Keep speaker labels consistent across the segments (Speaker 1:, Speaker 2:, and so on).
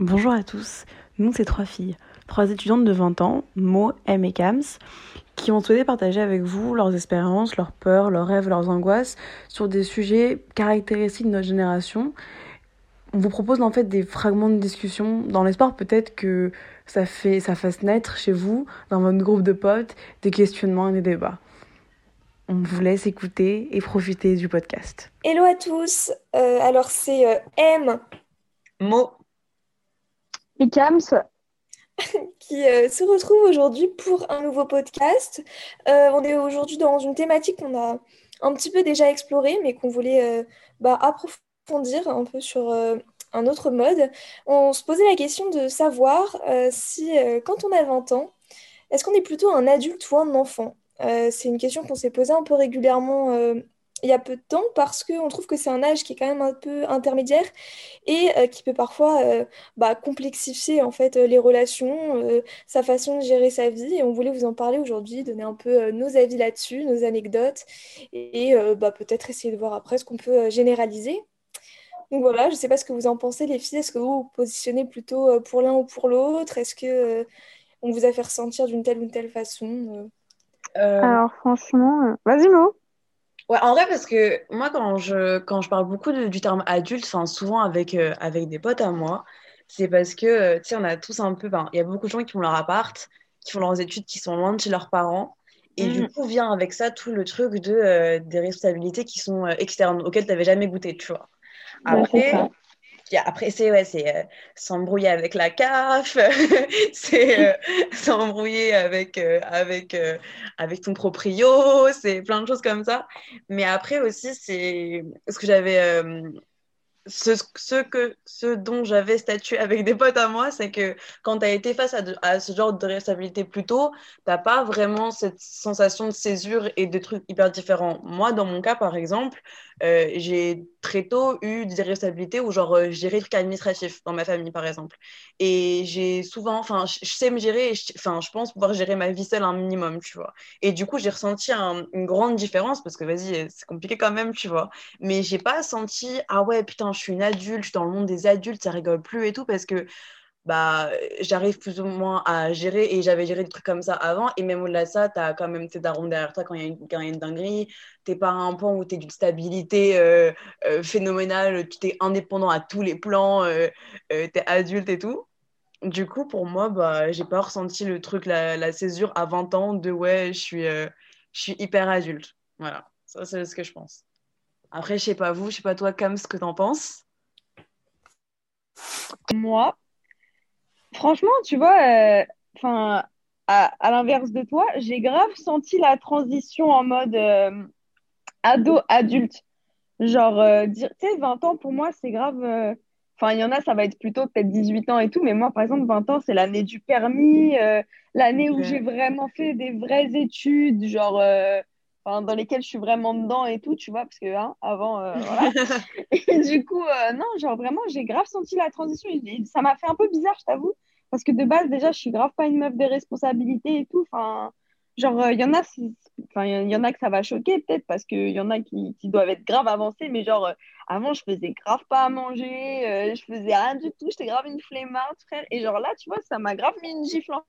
Speaker 1: Bonjour à tous, nous c'est trois filles, trois étudiantes de 20 ans, Mo, M et Kams, qui ont souhaité partager avec vous leurs expériences, leurs peurs, leurs rêves, leurs angoisses sur des sujets caractéristiques de notre génération. On vous propose en fait des fragments de discussion dans l'espoir peut-être que ça, fait, ça fasse naître chez vous, dans votre groupe de potes, des questionnements et des débats. On vous laisse écouter et profiter du podcast.
Speaker 2: Hello à tous, euh, alors c'est euh, M.
Speaker 3: Mo
Speaker 4: et Kams
Speaker 2: qui euh, se retrouve aujourd'hui pour un nouveau podcast. Euh, on est aujourd'hui dans une thématique qu'on a un petit peu déjà explorée, mais qu'on voulait euh, bah, approfondir un peu sur un autre mode. On se posait la question de savoir si, quand on a 20 ans, est-ce qu'on est plutôt un adulte ou un enfant? C'est une question qu'on s'est posée un peu régulièrement il y a peu de temps parce qu'on trouve que c'est un âge qui est quand même un peu intermédiaire et euh, qui peut parfois euh, bah, complexifier en fait euh, les relations, sa façon de gérer sa vie. Et on voulait vous en parler aujourd'hui, donner un peu nos avis là-dessus, nos anecdotes et, bah, peut-être essayer de voir après ce qu'on peut généraliser. Donc voilà, je ne sais pas ce que vous en pensez les filles, est-ce que vous vous positionnez plutôt pour l'un ou pour l'autre? Est-ce que on vous a fait ressentir d'une telle ou telle façon
Speaker 4: Alors franchement, vas-y Mo
Speaker 3: Ouais, en vrai, parce que moi, quand je, quand je parle beaucoup du terme adulte, enfin, souvent avec, euh, avec des potes à moi, c'est parce que, euh, tu sais, on a tous un peu, il y a beaucoup de gens qui font leur appart, qui font leurs études, qui sont loin de chez leurs parents. Et du mm. coup, vient avec ça tout le truc de, euh, des responsabilités qui sont externes, auxquelles tu n'avais jamais goûté, tu vois. Après, après, c'est ouais, c'est euh, s'embrouiller avec la CAF, c'est euh, s'embrouiller avec, euh, avec, avec ton proprio, c'est plein de choses comme ça. Mais après aussi, c'est ce que j'avais ce, que, ce dont j'avais statué avec des potes à moi, c'est que quand tu as été face à, ce genre de responsabilité plus tôt, tu pas vraiment cette sensation de césure et de trucs hyper différents. Moi, dans mon cas, par exemple, euh, j'ai très tôt eu des responsabilités où genre euh, gérer des trucs administratifs dans ma famille, par exemple. Et j'ai souvent, enfin, je sais me gérer, enfin, je pense pouvoir gérer ma vie seule un minimum, tu vois. Et du coup, j'ai ressenti une grande différence parce que, vas-y, c'est compliqué quand même, tu vois. Mais j'ai pas senti, ah ouais, putain, suis une adulte, je suis dans le monde des adultes, ça rigole plus et tout, parce que bah, j'arrive plus ou moins à gérer et j'avais géré des trucs comme ça avant. Et même au-delà de ça, tu as quand même tes darons derrière toi quand il y, y, a une dinguerie. Tu pas à un point où tu es d'une stabilité euh, euh, phénoménale, tu es indépendant à tous les plans, euh, tu es adulte et tout. Du coup, pour moi, bah, j'ai pas ressenti le truc, la, la, césure à 20 ans de ouais, je suis, je suis hyper adulte. Voilà, ça c'est ce que je pense. Après, je sais pas vous, je sais pas toi, Cam, ce que t'en penses.
Speaker 4: Moi, franchement, tu vois, euh, enfin, à, l'inverse de toi, j'ai grave senti la transition en mode euh, ado-adulte. Genre, euh, tu sais, 20 ans, pour moi, c'est grave. Enfin, il y en a, ça va être plutôt peut-être 18 ans et tout, mais moi, par exemple, 20 ans, c'est l'année du permis, l'année où j'ai vraiment fait des vraies études, genre dans lesquelles je suis vraiment dedans et tout, tu vois, parce que hein, avant, euh, voilà. et du coup, euh, non, genre vraiment, j'ai grave senti la transition. ça m'a fait un peu bizarre, je t'avoue, parce que de base, déjà, je suis grave pas une meuf des responsabilités et tout. Enfin, genre, il euh, y en a, enfin, il y en a que ça va choquer peut-être parce qu'il y en a qui, qui, doivent être grave avancés, mais genre, avant, je faisais grave pas à manger, je faisais rien du tout, j'étais grave une flemmarde, frère. Et genre là, tu vois, ça m'a grave mis une gifle en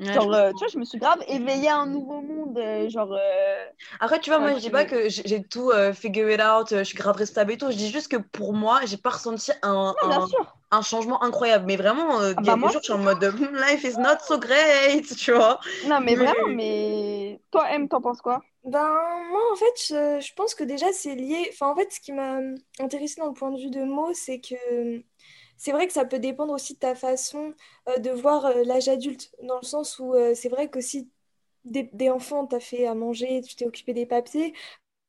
Speaker 4: genre, euh, tu vois, je me suis grave éveillée à un nouveau monde. Euh, genre. Euh,
Speaker 3: Après, tu vois, moi, je dis pas que j'ai tout figure it out, je suis grave restable et tout. Je dis juste que pour moi, j'ai pas ressenti un, un, un, changement incroyable. Mais vraiment, il y a ah bah des jours, je suis en mode hmm, life is not so great, tu vois.
Speaker 4: Non, mais vraiment, mais toi, M, t'en penses quoi?
Speaker 2: Ben, moi, en fait, je, je pense que déjà, c'est lié. Enfin, en fait, ce qui m'a intéressé dans le point de vue de mots, c'est que c'est vrai que ça peut dépendre aussi de ta façon euh, de voir euh, l'âge adulte, dans le sens où euh, c'est vrai que si des, enfants t'as fait à manger, tu t'es occupé des papiers,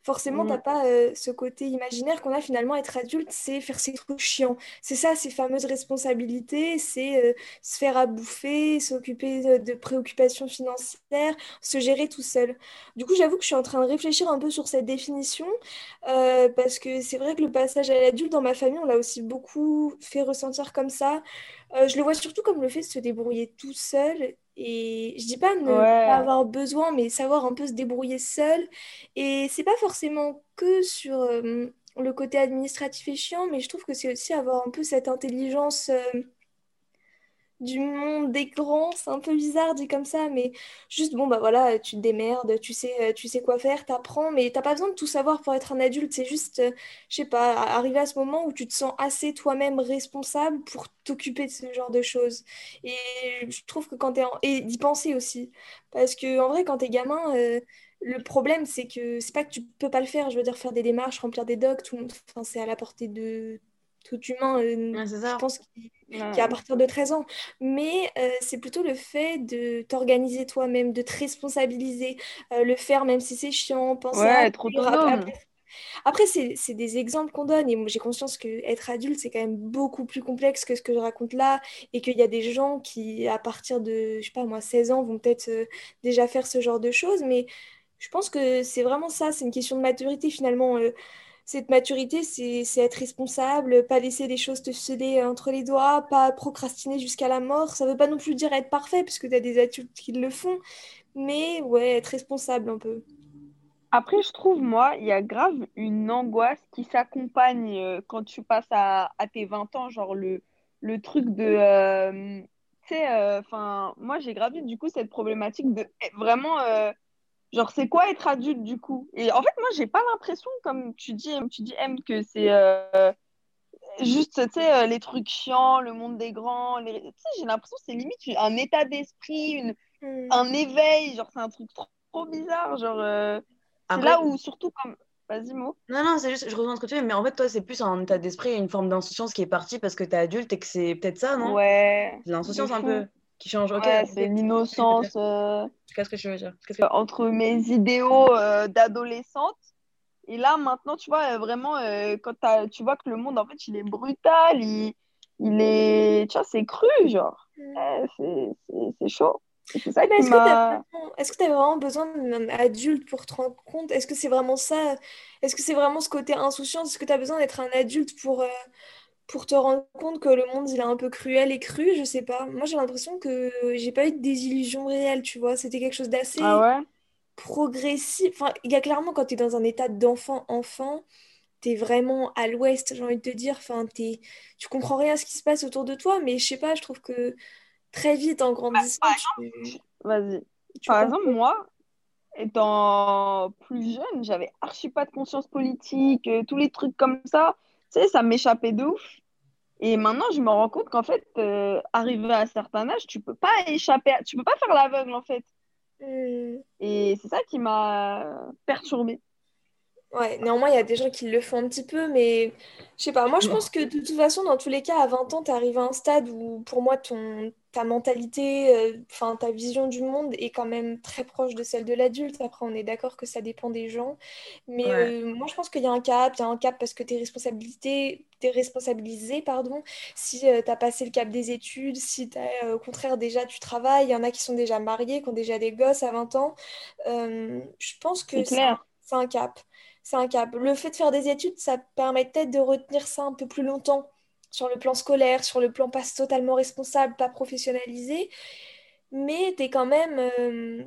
Speaker 2: forcément, t'as mm. pas euh, ce côté imaginaire qu'on a finalement être adulte, c'est faire ces trucs chiants. C'est ça, ces fameuses responsabilités, c'est euh, se faire à bouffer, s'occuper de, préoccupations financières, se gérer tout seul. Du coup, j'avoue que je suis en train de réfléchir un peu sur cette définition, euh, parce que c'est vrai que le passage à l'adulte dans ma famille, on l'a aussi beaucoup fait ressentir comme ça. Je le vois surtout comme le fait de se débrouiller tout seul et je dis pas ne pas avoir besoin, mais savoir un peu se débrouiller seul. Et c'est pas forcément que sur euh, le côté administratif et chiant, mais je trouve que c'est aussi avoir un peu cette intelligence euh, du monde des grands. C'est un peu bizarre dit comme ça, mais juste, bon, bah voilà, tu te démerdes, tu sais, euh, tu sais quoi faire, t'apprends, mais t'as pas besoin de tout savoir pour être un adulte. C'est juste, euh, je sais pas, arriver à ce moment où tu te sens assez toi-même responsable pour t'occuper de ce genre de choses. Et je trouve que quand t'es en... Et d'y penser aussi. Parce que, en vrai, quand t'es gamin... Euh, le problème, c'est que c'est pas que tu peux pas le faire, je veux dire, faire des démarches, remplir des docs, tout, enfin, c'est à la portée de tout humain, euh, je pense, qui, à partir de 13 ans. Mais euh, c'est plutôt le fait de t'organiser toi-même, de te responsabiliser, euh, le faire même si c'est chiant, penser à
Speaker 4: être autonome.
Speaker 2: Après, c'est des exemples qu'on donne et moi j'ai conscience que être adulte c'est quand même beaucoup plus complexe que ce que je raconte là et qu'il y a des gens qui à partir de je sais pas moi 16 ans vont peut-être déjà faire ce genre de choses mais je pense que c'est vraiment ça, c'est une question de maturité finalement cette maturité, c'est être responsable, pas laisser les choses te céder entre les doigts, pas procrastiner jusqu'à la mort. Ça veut pas non plus dire être parfait, puisque tu as des adultes qui le font, mais ouais, être responsable un peu.
Speaker 4: Après, je trouve, moi, il y a grave une angoisse qui s'accompagne euh, quand tu passes à, tes 20 ans, genre le, le truc de... Euh, tu sais, euh, moi, j'ai gravi du coup cette problématique de vraiment Genre, c'est quoi être adulte du coup? Et en fait, moi, j'ai pas l'impression, comme tu dis, tu dis M, que c'est euh, juste, tu sais, euh, les trucs chiants, le monde des grands. Les... Tu sais, j'ai l'impression que c'est limite un état d'esprit, une... Hmm. un éveil. Genre, c'est un truc trop, bizarre. Genre, euh, c'est là où, surtout, comme. Vas-y, Mo.
Speaker 3: Non, non, c'est juste, je rejoins ce que tu dis, mais en fait, toi, c'est plus un état d'esprit, une forme d'insouciance qui est partie parce que t'es adulte et que c'est peut-être ça, non?
Speaker 4: Ouais.
Speaker 3: L'insouciance un peu qui change. Ok.
Speaker 4: c'est l'innocence.
Speaker 3: Qu'est-ce que je veux dire?
Speaker 4: Entre mes idéaux euh, d'adolescente et là, maintenant, tu vois, vraiment, euh, quand tu vois que le monde, en fait, il est brutal, il, il est. Tu vois, c'est cru, genre. Mm. c'est chaud.
Speaker 2: C'est ça Est-ce que tu as, vraiment besoin d'un adulte pour te rendre compte? Est-ce que c'est vraiment ça? Est-ce que c'est vraiment ce côté insouciant Est-ce que tu as besoin d'être un adulte pour, euh, pour te rendre compte que le monde il est un peu cruel et cru, je sais pas. Moi j'ai l'impression que j'ai pas eu de désillusion réelle, tu vois. C'était quelque chose d'assez
Speaker 4: ah
Speaker 2: progressif. Enfin, il y a clairement quand tu es dans un état d'enfant enfant, tu es vraiment à l'ouest, j'ai envie de te dire. Enfin, es... tu comprends rien à ce qui se passe autour de toi, mais je sais pas, je trouve que très vite en grandissant.
Speaker 4: Bah, Vas-y. Par exemple, moi, étant plus jeune, j'avais archi pas de conscience politique, euh, tous les trucs comme ça. Tu sais, ça m'échappait de ouf. Et maintenant, je me rends compte qu'en fait, euh, arrivé à un certain âge, tu peux pas échapper, tu peux pas faire l'aveugle en fait. Hmm. Et c'est ça qui m'a perturbée.
Speaker 2: Ouais, néanmoins, il y a des gens qui le font un petit peu, mais je sais pas. Moi, je pense que de toute façon, dans tous les cas, à 20 ans, tu arrives à un stade où, pour moi, ton, ta mentalité, euh, ta vision du monde est quand même très proche de celle de l'adulte. Après, on est d'accord que ça dépend des gens. Mais euh, moi, je pense qu'il y a un cap. Il y a un cap parce que tes responsabilités, t'es responsabilisé, pardon. Si euh, tu as passé le cap des études, si au contraire, déjà, tu travailles. Il y en a qui sont déjà mariés, qui ont déjà des gosses à 20 ans. je pense que c'est un cap c'est un cap. Le fait de faire des études, ça permet peut-être de retenir ça un peu plus longtemps sur le plan scolaire, sur le plan pas totalement responsable, pas professionnalisé, mais tu es quand même, euh,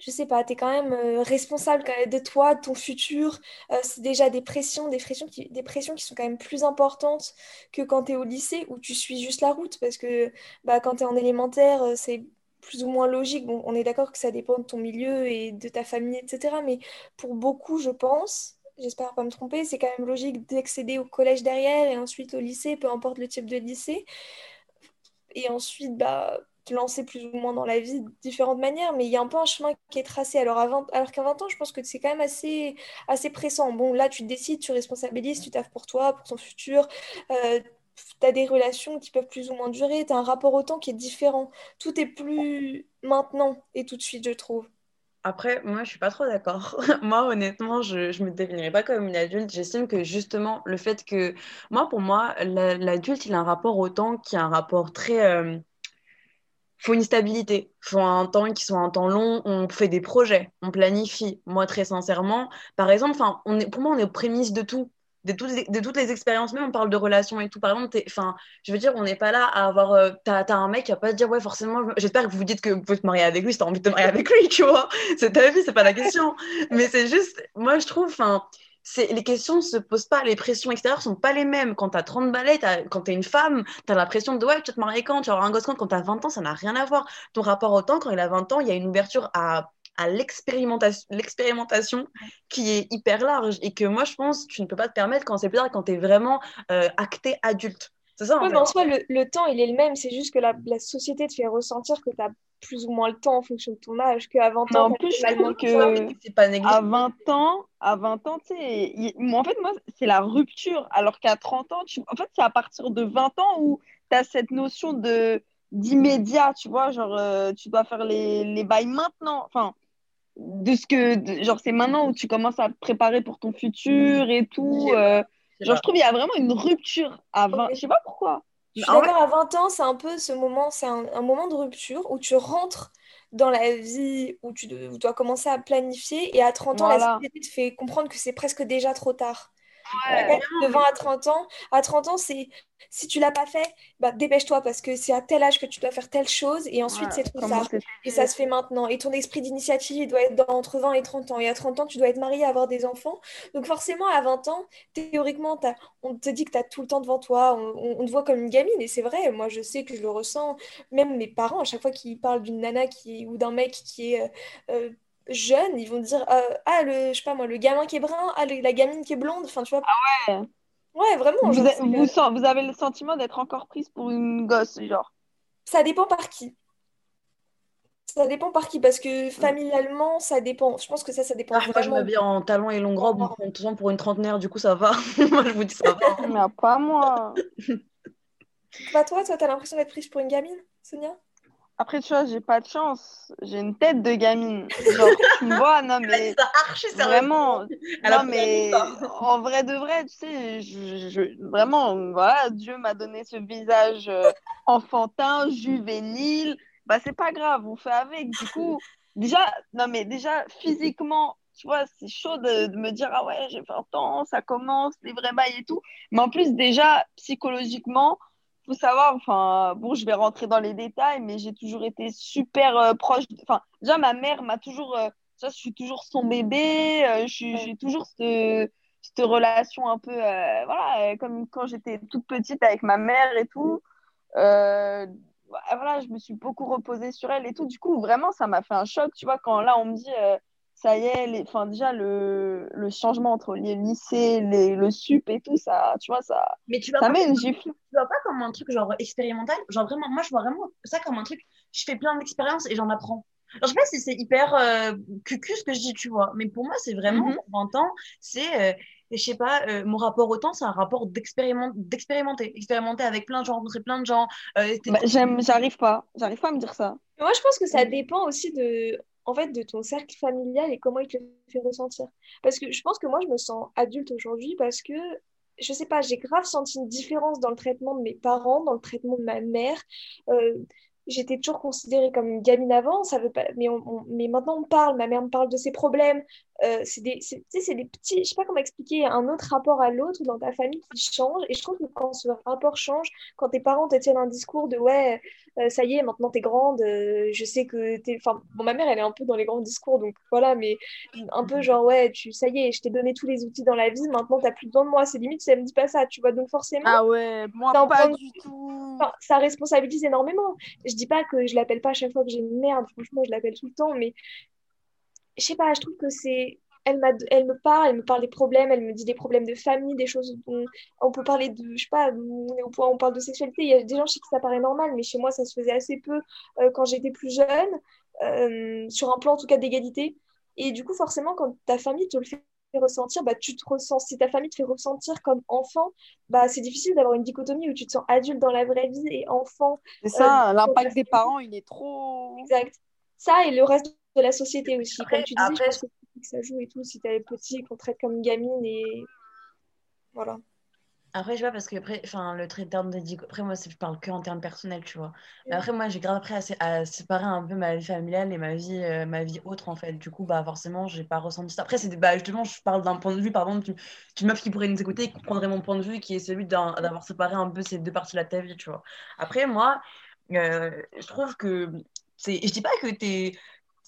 Speaker 2: je sais pas, tu es quand même euh, responsable de toi, de ton futur. Euh, c'est déjà des pressions, des pressions, qui, des pressions qui sont quand même plus importantes que quand tu es au lycée où tu suis juste la route, parce que bah, quand tu es en élémentaire, c'est plus ou moins logique. Bon, on est d'accord que ça dépend de ton milieu et de ta famille, etc. Mais pour beaucoup, je pense, j'espère pas me tromper, c'est quand même logique d'accéder au collège derrière et ensuite au lycée, peu importe le type de lycée. Et ensuite, bah, te lancer plus ou moins dans la vie de différentes manières, mais il y a un peu un chemin qui est tracé. Alors, alors qu'à 20 ans, je pense que c'est quand même assez, assez pressant. Bon, là, tu décides, tu responsabilises, tu taffes pour toi, pour ton futur. Euh, tu as des relations qui peuvent plus ou moins durer, tu as un rapport au temps qui est différent. Tout est plus maintenant et tout de suite, je trouve.
Speaker 3: Après, moi, je suis pas trop d'accord. moi, honnêtement, je, je me définirais pas comme une adulte. J'estime que justement, le fait que, moi, pour moi, l'adulte, il a un rapport au temps qui est un rapport très. Euh, faut une stabilité, faut un temps qui soit un temps long, on fait des projets, on planifie. Moi, très sincèrement, par exemple, pour moi, on est aux prémices de tout de toutes, les, expériences, même on parle de relations et tout. Par exemple, enfin, je veux dire, on n'est pas là à avoir. Euh, t'as as un mec qui va pas te dire, ouais, forcément, j'espère que vous vous dites que vous pouvez te marier avec lui si t'as envie de te marier avec lui, tu vois. C'est ta vie, c'est pas la question. Mais c'est juste, moi, je trouve, enfin, les questions ne se posent pas, les pressions extérieures sont pas les mêmes. Quand tu as 30 balais, quand tu es une femme, tu as l'impression de ouais, tu vas te marier quand, tu vas avoir un gosse quand, quand tu as 20 ans, ça n'a rien à voir. Ton rapport au temps, quand il a 20 ans, il y a une ouverture à, à l'expérimentation qui est hyper large et que moi, je pense que tu ne peux pas te permettre quand c'est plus tard, quand tu es vraiment euh, acté adulte. C'est ça,
Speaker 2: en, en soi, le, le, temps, il est le même. C'est juste que la, la société te fait ressentir que tu as plus ou moins le temps en fonction de ton âge qu'à 20 ans.
Speaker 4: en plus, je trouve que c'est pas à 20 ans, à 20 ans, tu sais, en fait, moi, c'est la rupture. Alors qu'à 30 ans, tu... en fait, c'est à partir de 20 ans où tu as cette notion de d'immédiat, tu vois, genre, euh, tu dois faire les, les bails maintenant. Enfin, de ce que, genre, c'est maintenant où tu commences à te préparer pour ton futur et tout. Euh, genre, je trouve qu'il y a vraiment une rupture à 20. Je sais pas pourquoi.
Speaker 2: Je suis d'accord, à 20 ans, c'est un peu ce moment, c'est un, moment de rupture où tu rentres dans la vie, où tu dois commencer à planifier, et à 30 ans, la société te fait comprendre que c'est presque déjà trop tard. De 20 à 30 ans, à 30 ans, c'est si tu l'as pas fait, bah, dépêche-toi parce que c'est à tel âge que tu dois faire telle chose et ensuite c'est trop tard. Et ça se fait maintenant. Et ton esprit d'initiative, il doit être dans, entre 20 et 30 ans. Et à 30 ans, tu dois être marié, avoir des enfants. Donc forcément, à 20 ans, théoriquement, on te dit que tu as tout le temps devant toi. On, te voit comme une gamine et c'est vrai. Moi, je sais que je le ressens. Même mes parents, à chaque fois qu'ils parlent d'une nana qui, ou d'un mec qui est... Euh, euh, jeune, ils vont dire euh, ah le je sais pas moi le gamin qui est brun, ah la gamine qui est blonde, enfin tu vois.
Speaker 4: Ah ouais.
Speaker 2: Ouais, vraiment.
Speaker 4: Vous, vous, avez le sentiment d'être encore prise pour une gosse, genre
Speaker 2: Ça dépend par qui. Ça dépend par qui, parce que familialement, ça dépend. Je pense que ça, ça dépend.
Speaker 3: Ah, moi, je m'habille en talons et longue robe, en pour une trentenaire, du coup, ça va. moi, je vous dis ça va.
Speaker 4: Mais pas moi.
Speaker 2: Pas toi, toi, t'as l'impression d'être prise pour une gamine, Sonia?
Speaker 4: Après, tu vois, j'ai pas de chance. J'ai une tête de gamine. Genre, tu me vois, non, mais. vraiment. Non, mais en vrai de vrai, tu sais, je, vraiment, voilà, Dieu m'a donné ce visage euh, enfantin, juvénile. Bah, c'est pas grave, on fait avec. Du coup, déjà, non, mais déjà, physiquement, tu vois, c'est chaud de, de, me dire, ah ouais, j'ai 20 ans, ça commence, les vrais bails et tout. Mais en plus, déjà, psychologiquement, faut savoir, enfin, bon, je vais rentrer dans les détails, mais j'ai toujours été super euh, proche. Enfin, déjà, ma mère m'a toujours. Euh, je suis toujours son bébé, euh, j'ai toujours cette, cette, relation un peu. voilà, comme quand j'étais toute petite avec ma mère et tout. voilà, je me suis beaucoup reposée sur elle et tout. Du coup, vraiment, ça m'a fait un choc, tu vois, quand là, on me dit ça y est, les, enfin, déjà le, le, changement entre les lycées, les, le sup et tout, ça, tu vois, ça,
Speaker 3: Mais tu
Speaker 4: ça
Speaker 3: met
Speaker 4: une gifle. Tu
Speaker 3: vois pas comme un truc genre expérimental? Genre vraiment, moi je vois vraiment ça comme un truc, je fais plein d'expériences et j'en apprends. Alors, je sais pas si c'est hyper euh, cucu ce que je dis, tu vois, mais pour moi, c'est vraiment, mm 20 ans, c'est, euh, je sais pas, euh, mon rapport au temps, c'est un rapport d'expérimenter, expérimenter avec plein de gens, rencontrer plein de gens.
Speaker 4: Euh, bah, j'arrive pas, j'arrive pas à me dire ça.
Speaker 2: moi, je pense que ça dépend aussi de, en fait de ton cercle familial et comment il te fait ressentir. Parce que je pense que moi je me sens adulte aujourd'hui parce que je sais pas, j'ai grave senti une différence dans le traitement de mes parents, dans le traitement de ma mère. Euh, j'étais toujours considérée comme une gamine avant, ça veut pas, mais, on, mais maintenant on parle, ma mère me parle de ses problèmes. Euh, c'est des, c'est, des petits, je sais pas comment expliquer, un autre rapport à l'autre dans ta famille qui change. Et je trouve que quand ce rapport change, quand tes parents te tiennent un discours de ouais, euh, ça y est, maintenant t'es grande, euh, je sais que t'es. Enfin, bon, ma mère elle est un peu dans les grands discours, donc voilà, mais un peu genre ouais, tu, ça y est, je t'ai donné tous les outils dans la vie, maintenant t'as plus besoin de moi. C'est limite, ça me dit pas ça, tu vois. Donc forcément.
Speaker 4: Ah ouais, moi pas du tout.
Speaker 2: ça responsabilise énormément. Je dis pas que je l'appelle pas à chaque fois que j'ai une merde, franchement, je l'appelle tout le temps, mais je sais pas, je trouve que c'est. Elle, elle me parle, elle me parle des problèmes, elle me dit des problèmes de famille, des choses dont on peut parler de, je sais pas, on, est on parle de sexualité. Il y a des gens chez qui ça paraît normal, mais chez moi, ça se faisait assez peu euh, quand j'étais plus jeune, euh, sur un plan en tout cas d'égalité. Et du coup, forcément, quand ta famille te le fait ressentir, bah, tu te ressens, si ta famille te fait ressentir comme enfant, bah, c'est difficile d'avoir une dichotomie où tu te sens adulte dans la vraie vie et enfant.
Speaker 4: C'est ça, euh, l'impact des parents, il est trop.
Speaker 2: Exact. Ça et le reste de la société aussi. Comme tu disais, je pense que ça joue et tout. Si t'es petit, qu'on traite comme une gamine et voilà.
Speaker 3: Après, je vois, parce que après, enfin, le trait dédié, après, moi, je parle que en termes personnels, tu vois. Mais après, moi, j'ai grave appris à, séparer un peu ma vie familiale et ma vie, euh, ma vie autre, en fait. Du coup, bah, forcément, j'ai pas ressenti ça. Après, c'est, bah, justement, je parle d'un point de vue, par exemple, une meuf qui pourrait nous écouter et qui comprendrait mon point de vue, qui est celui d'avoir séparé un peu ces deux parties-là de ta vie, tu vois. Après, moi, euh, je trouve que c'est, je dis pas que t'es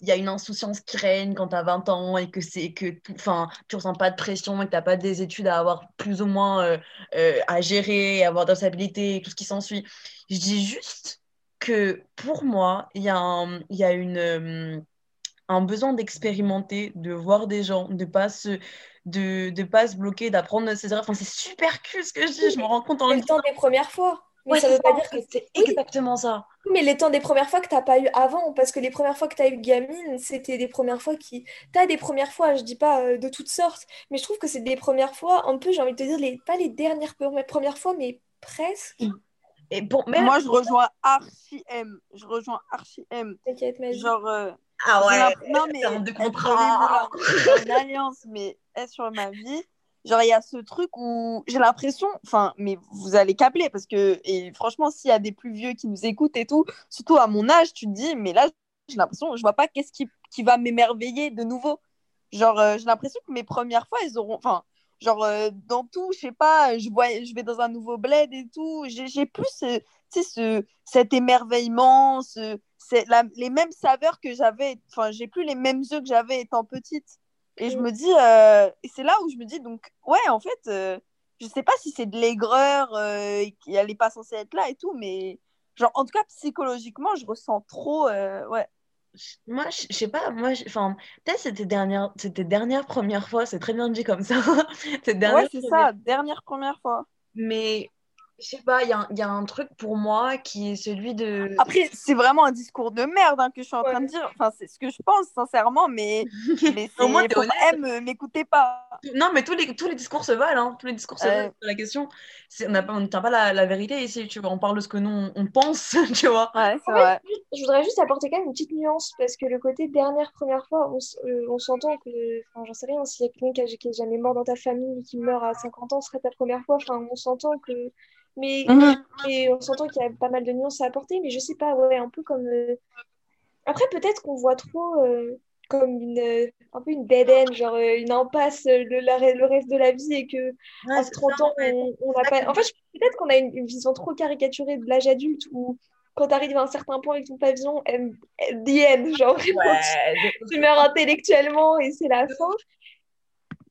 Speaker 3: il y a une insouciance qui règne quand tu as 20 ans et que c'est que enfin tu ressens pas de pression et que tu n'as pas des études à avoir plus ou moins euh, euh, à gérer, à avoir de et tout ce qui s'ensuit. Je dis juste que pour moi, il y a un, y a une, euh, un besoin d'expérimenter, de voir des gens, de pas se de ne pas se bloquer, d'apprendre ses erreurs. C'est super cool ce que je dis, je me rends compte en
Speaker 2: le temps des premières fois.
Speaker 3: Mais ouais, ça veut pas dire que c'est exactement ça.
Speaker 2: Mais les temps des premières fois que tu n'as pas eu avant, parce que les premières fois que tu as eu gamine, c'était des premières fois qui. Tu as des premières fois, je dis pas euh, de toutes sortes, mais je trouve que c'est des premières fois, un peu, j'ai envie de te dire, les... pas les dernières premières fois, mais presque.
Speaker 4: Et bon, mais... Moi, je rejoins Archie M. Je rejoins Archie M.
Speaker 2: T'inquiète, mais.
Speaker 4: Genre. Euh,
Speaker 3: ah ouais,
Speaker 4: non, mais.
Speaker 3: De contrat.
Speaker 4: une alliance, mais est sur ma vie. Genre, il y a ce truc où j'ai l'impression, enfin, mais vous allez capter parce que, et franchement, s'il y a des plus vieux qui nous écoutent et tout, surtout à mon âge, tu te dis, mais là, j'ai l'impression, je vois pas qu'est-ce qui, qui va m'émerveiller de nouveau. Genre, euh, j'ai l'impression que mes premières fois, elles auront, enfin, genre, euh, dans tout, je sais pas, je, vois, je vais dans un nouveau bled et tout, j'ai plus, ce, ce, cet émerveillement, ce, la, les mêmes saveurs que j'avais, enfin, j'ai plus les mêmes yeux que j'avais étant petite. Et je me dis, euh, c'est là où je me dis, donc, ouais, en fait, euh, je sais pas si c'est de l'aigreur euh, et qu'elle n'est pas censée être là et tout, mais genre, en tout cas, psychologiquement, je ressens trop, ouais.
Speaker 3: Moi, je sais pas, moi, enfin, peut-être c'était dernière, c'était dernière première fois, c'est très bien dit comme ça.
Speaker 4: ouais, c'est ça, dernière première fois.
Speaker 3: Mais je sais pas, il y, y, a un truc pour moi qui est celui de.
Speaker 4: Après, c'est vraiment un discours de merde hein, que je suis en train de dire. Enfin, c'est ce que je pense, sincèrement, mais, mais
Speaker 3: Au moins,
Speaker 4: M, m'écoutez pas.
Speaker 3: Non, mais tous les, tous les discours se valent. Hein. Tous les discours se euh... valent. La question, on ne tient pas la, la, vérité ici, tu vois. On parle de ce que nous, on pense, tu vois.
Speaker 4: Ouais, c'est vrai.
Speaker 2: Je voudrais juste apporter quand même une petite nuance, parce que le côté dernière, première fois, on, euh, on s'entend que. Enfin, j'en sais rien, s'il y a quelqu'un qui, qui est jamais mort dans ta famille, qui meurt à 50 ans, ce serait ta première fois. Enfin, on s'entend que mais,
Speaker 4: Mhm.
Speaker 2: et on s'entend qu'il y a pas mal de nuances à apporter, mais je sais pas, ouais, un peu comme. euh, Après, peut-être qu'on voit trop euh, comme une, euh, un peu une dead end, genre une impasse le, la- le reste de la vie et que
Speaker 3: Ouais,
Speaker 2: à
Speaker 3: c'est
Speaker 2: 30
Speaker 3: ça,
Speaker 2: ans, on, on
Speaker 3: ça
Speaker 2: pas. En fait, peut-être qu'on a une, une vision trop caricaturée de l'âge adulte où quand tu arrives à un certain point avec ton pavillon, the end, genre vraiment,
Speaker 3: Ouais,
Speaker 2: tu, tu meurs intellectuellement et c'est la fin.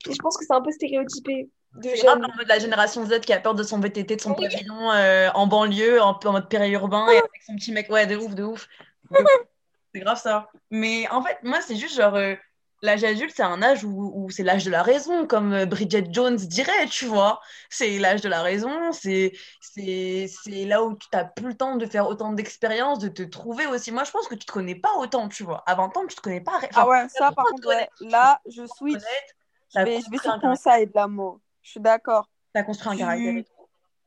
Speaker 2: Et je pense que c'est un peu stéréotypé
Speaker 3: C'est grave
Speaker 2: jeunes.
Speaker 3: en mode la génération Z qui a peur de son VTT, de son
Speaker 2: Oui.
Speaker 3: pavillon euh, en banlieue, en, en mode périurbain, et avec son petit mec. Ouais, de ouf, de ouf. De. C'est grave ça. Mais en fait, moi, c'est juste genre. euh, L'âge adulte, c'est un âge où, où c'est l'âge de la raison, comme euh, Bridget Jones dirait, tu vois. C'est l'âge de la raison, c'est c'est c'est là où tu n'as plus le temps de faire autant d'expériences, de te trouver aussi. Moi, je pense que tu te connais pas autant, tu vois. À 20 ans, tu te connais pas. Enfin,
Speaker 4: Ah ouais, ça, par contre, ouais. Là, je
Speaker 3: honnête,
Speaker 4: Je vais, je vais sur
Speaker 3: un
Speaker 4: ton
Speaker 3: caractère.
Speaker 4: side, l'amour. Je suis d'accord.
Speaker 3: T'as construit un
Speaker 4: Tu-
Speaker 3: caractère.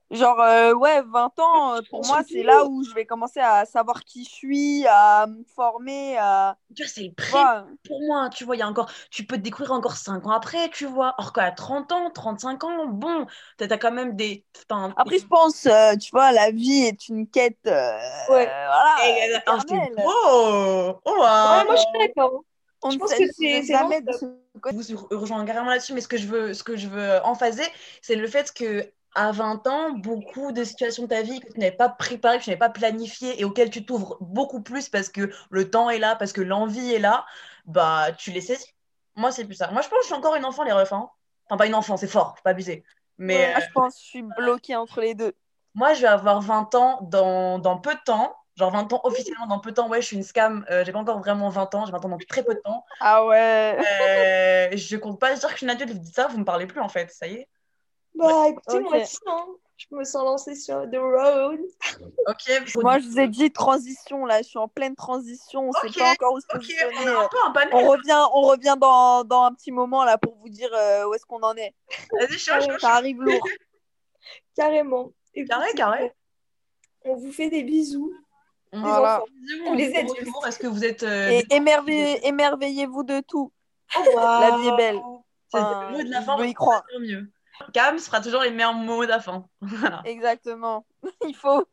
Speaker 4: Genre, euh, ouais, 20 ans, euh, pour moi, c'est là où je vais commencer à savoir qui je suis, à me former, à.
Speaker 3: Tu vois, c'est le
Speaker 4: Tu
Speaker 3: pré
Speaker 4: vois,
Speaker 3: pour moi, tu vois, il y a encore, tu peux te découvrir encore 5 ans après, tu vois. Or qu'à 30 ans, 35 ans, bon, t'as t'as quand même des. enfin,
Speaker 4: Après, je pense, euh, tu vois, la vie est une quête. euh,
Speaker 2: Ouais.
Speaker 4: voilà,
Speaker 3: Et- beau Oh,
Speaker 2: Ouais, moi je suis d'accord.
Speaker 4: On
Speaker 2: Je pense que c'est-
Speaker 4: jamais de.
Speaker 3: Je vous rejoins carrément là-dessus, mais ce que je veux, ce que je veux emphaser, c'est le fait que à 20 ans, beaucoup de situations de ta vie que tu n'avais pas préparées, que tu n'avais pas planifiées et auxquelles tu t'ouvres beaucoup plus parce que le temps est là, parce que l'envie est là, bah tu les saisis. Moi, c'est plus ça. Moi, je pense que je suis encore une enfant, les refs. hein. Enfin, pas une enfant, c'est fort, faut pas abuser. Mais
Speaker 4: Moi, je pense que je suis bloquée entre les deux.
Speaker 3: Moi, je vais avoir 20 ans dans, dans peu de temps. Genre 20 ans officiellement dans peu de temps. Ouais, je suis une scam. Euh, j'ai pas encore vraiment 20 ans. J'ai 20 ans dans très peu de temps.
Speaker 4: Ah ouais.
Speaker 3: Euh, je compte pas dire que je suis une adulte. Vous dites ça, vous me parlez plus en fait. Ça y est.
Speaker 2: Bah écoutez, moi aussi, hein, je me sens lancée sur The Road.
Speaker 3: Ok.
Speaker 4: Moi, je vous ai dit transition, là. Je suis en pleine transition. On
Speaker 3: Ok,
Speaker 4: sait pas encore où se positionner.
Speaker 3: on peu
Speaker 4: revient, on revient dans, dans un petit moment, là, pour vous dire euh, où est-ce qu'on en est.
Speaker 3: Vas-y, chaud.
Speaker 4: Ça arrive lourd.
Speaker 2: Carrément.
Speaker 3: Carré, carré.
Speaker 2: On vous fait des bisous.
Speaker 3: On
Speaker 4: Voilà.
Speaker 2: les
Speaker 3: de
Speaker 2: adultes.
Speaker 3: Est-ce que vous êtes. euh,
Speaker 4: Et émerveillez- émerveillez-vous de tout.
Speaker 2: Au
Speaker 4: La vie est belle.
Speaker 3: C'est
Speaker 4: Enfin,
Speaker 3: le mot de la
Speaker 4: je
Speaker 3: fin.
Speaker 4: veux y croire.
Speaker 3: Mieux. Cam fera toujours les meilleurs mots de la fin. Voilà.
Speaker 4: Exactement. Il faut.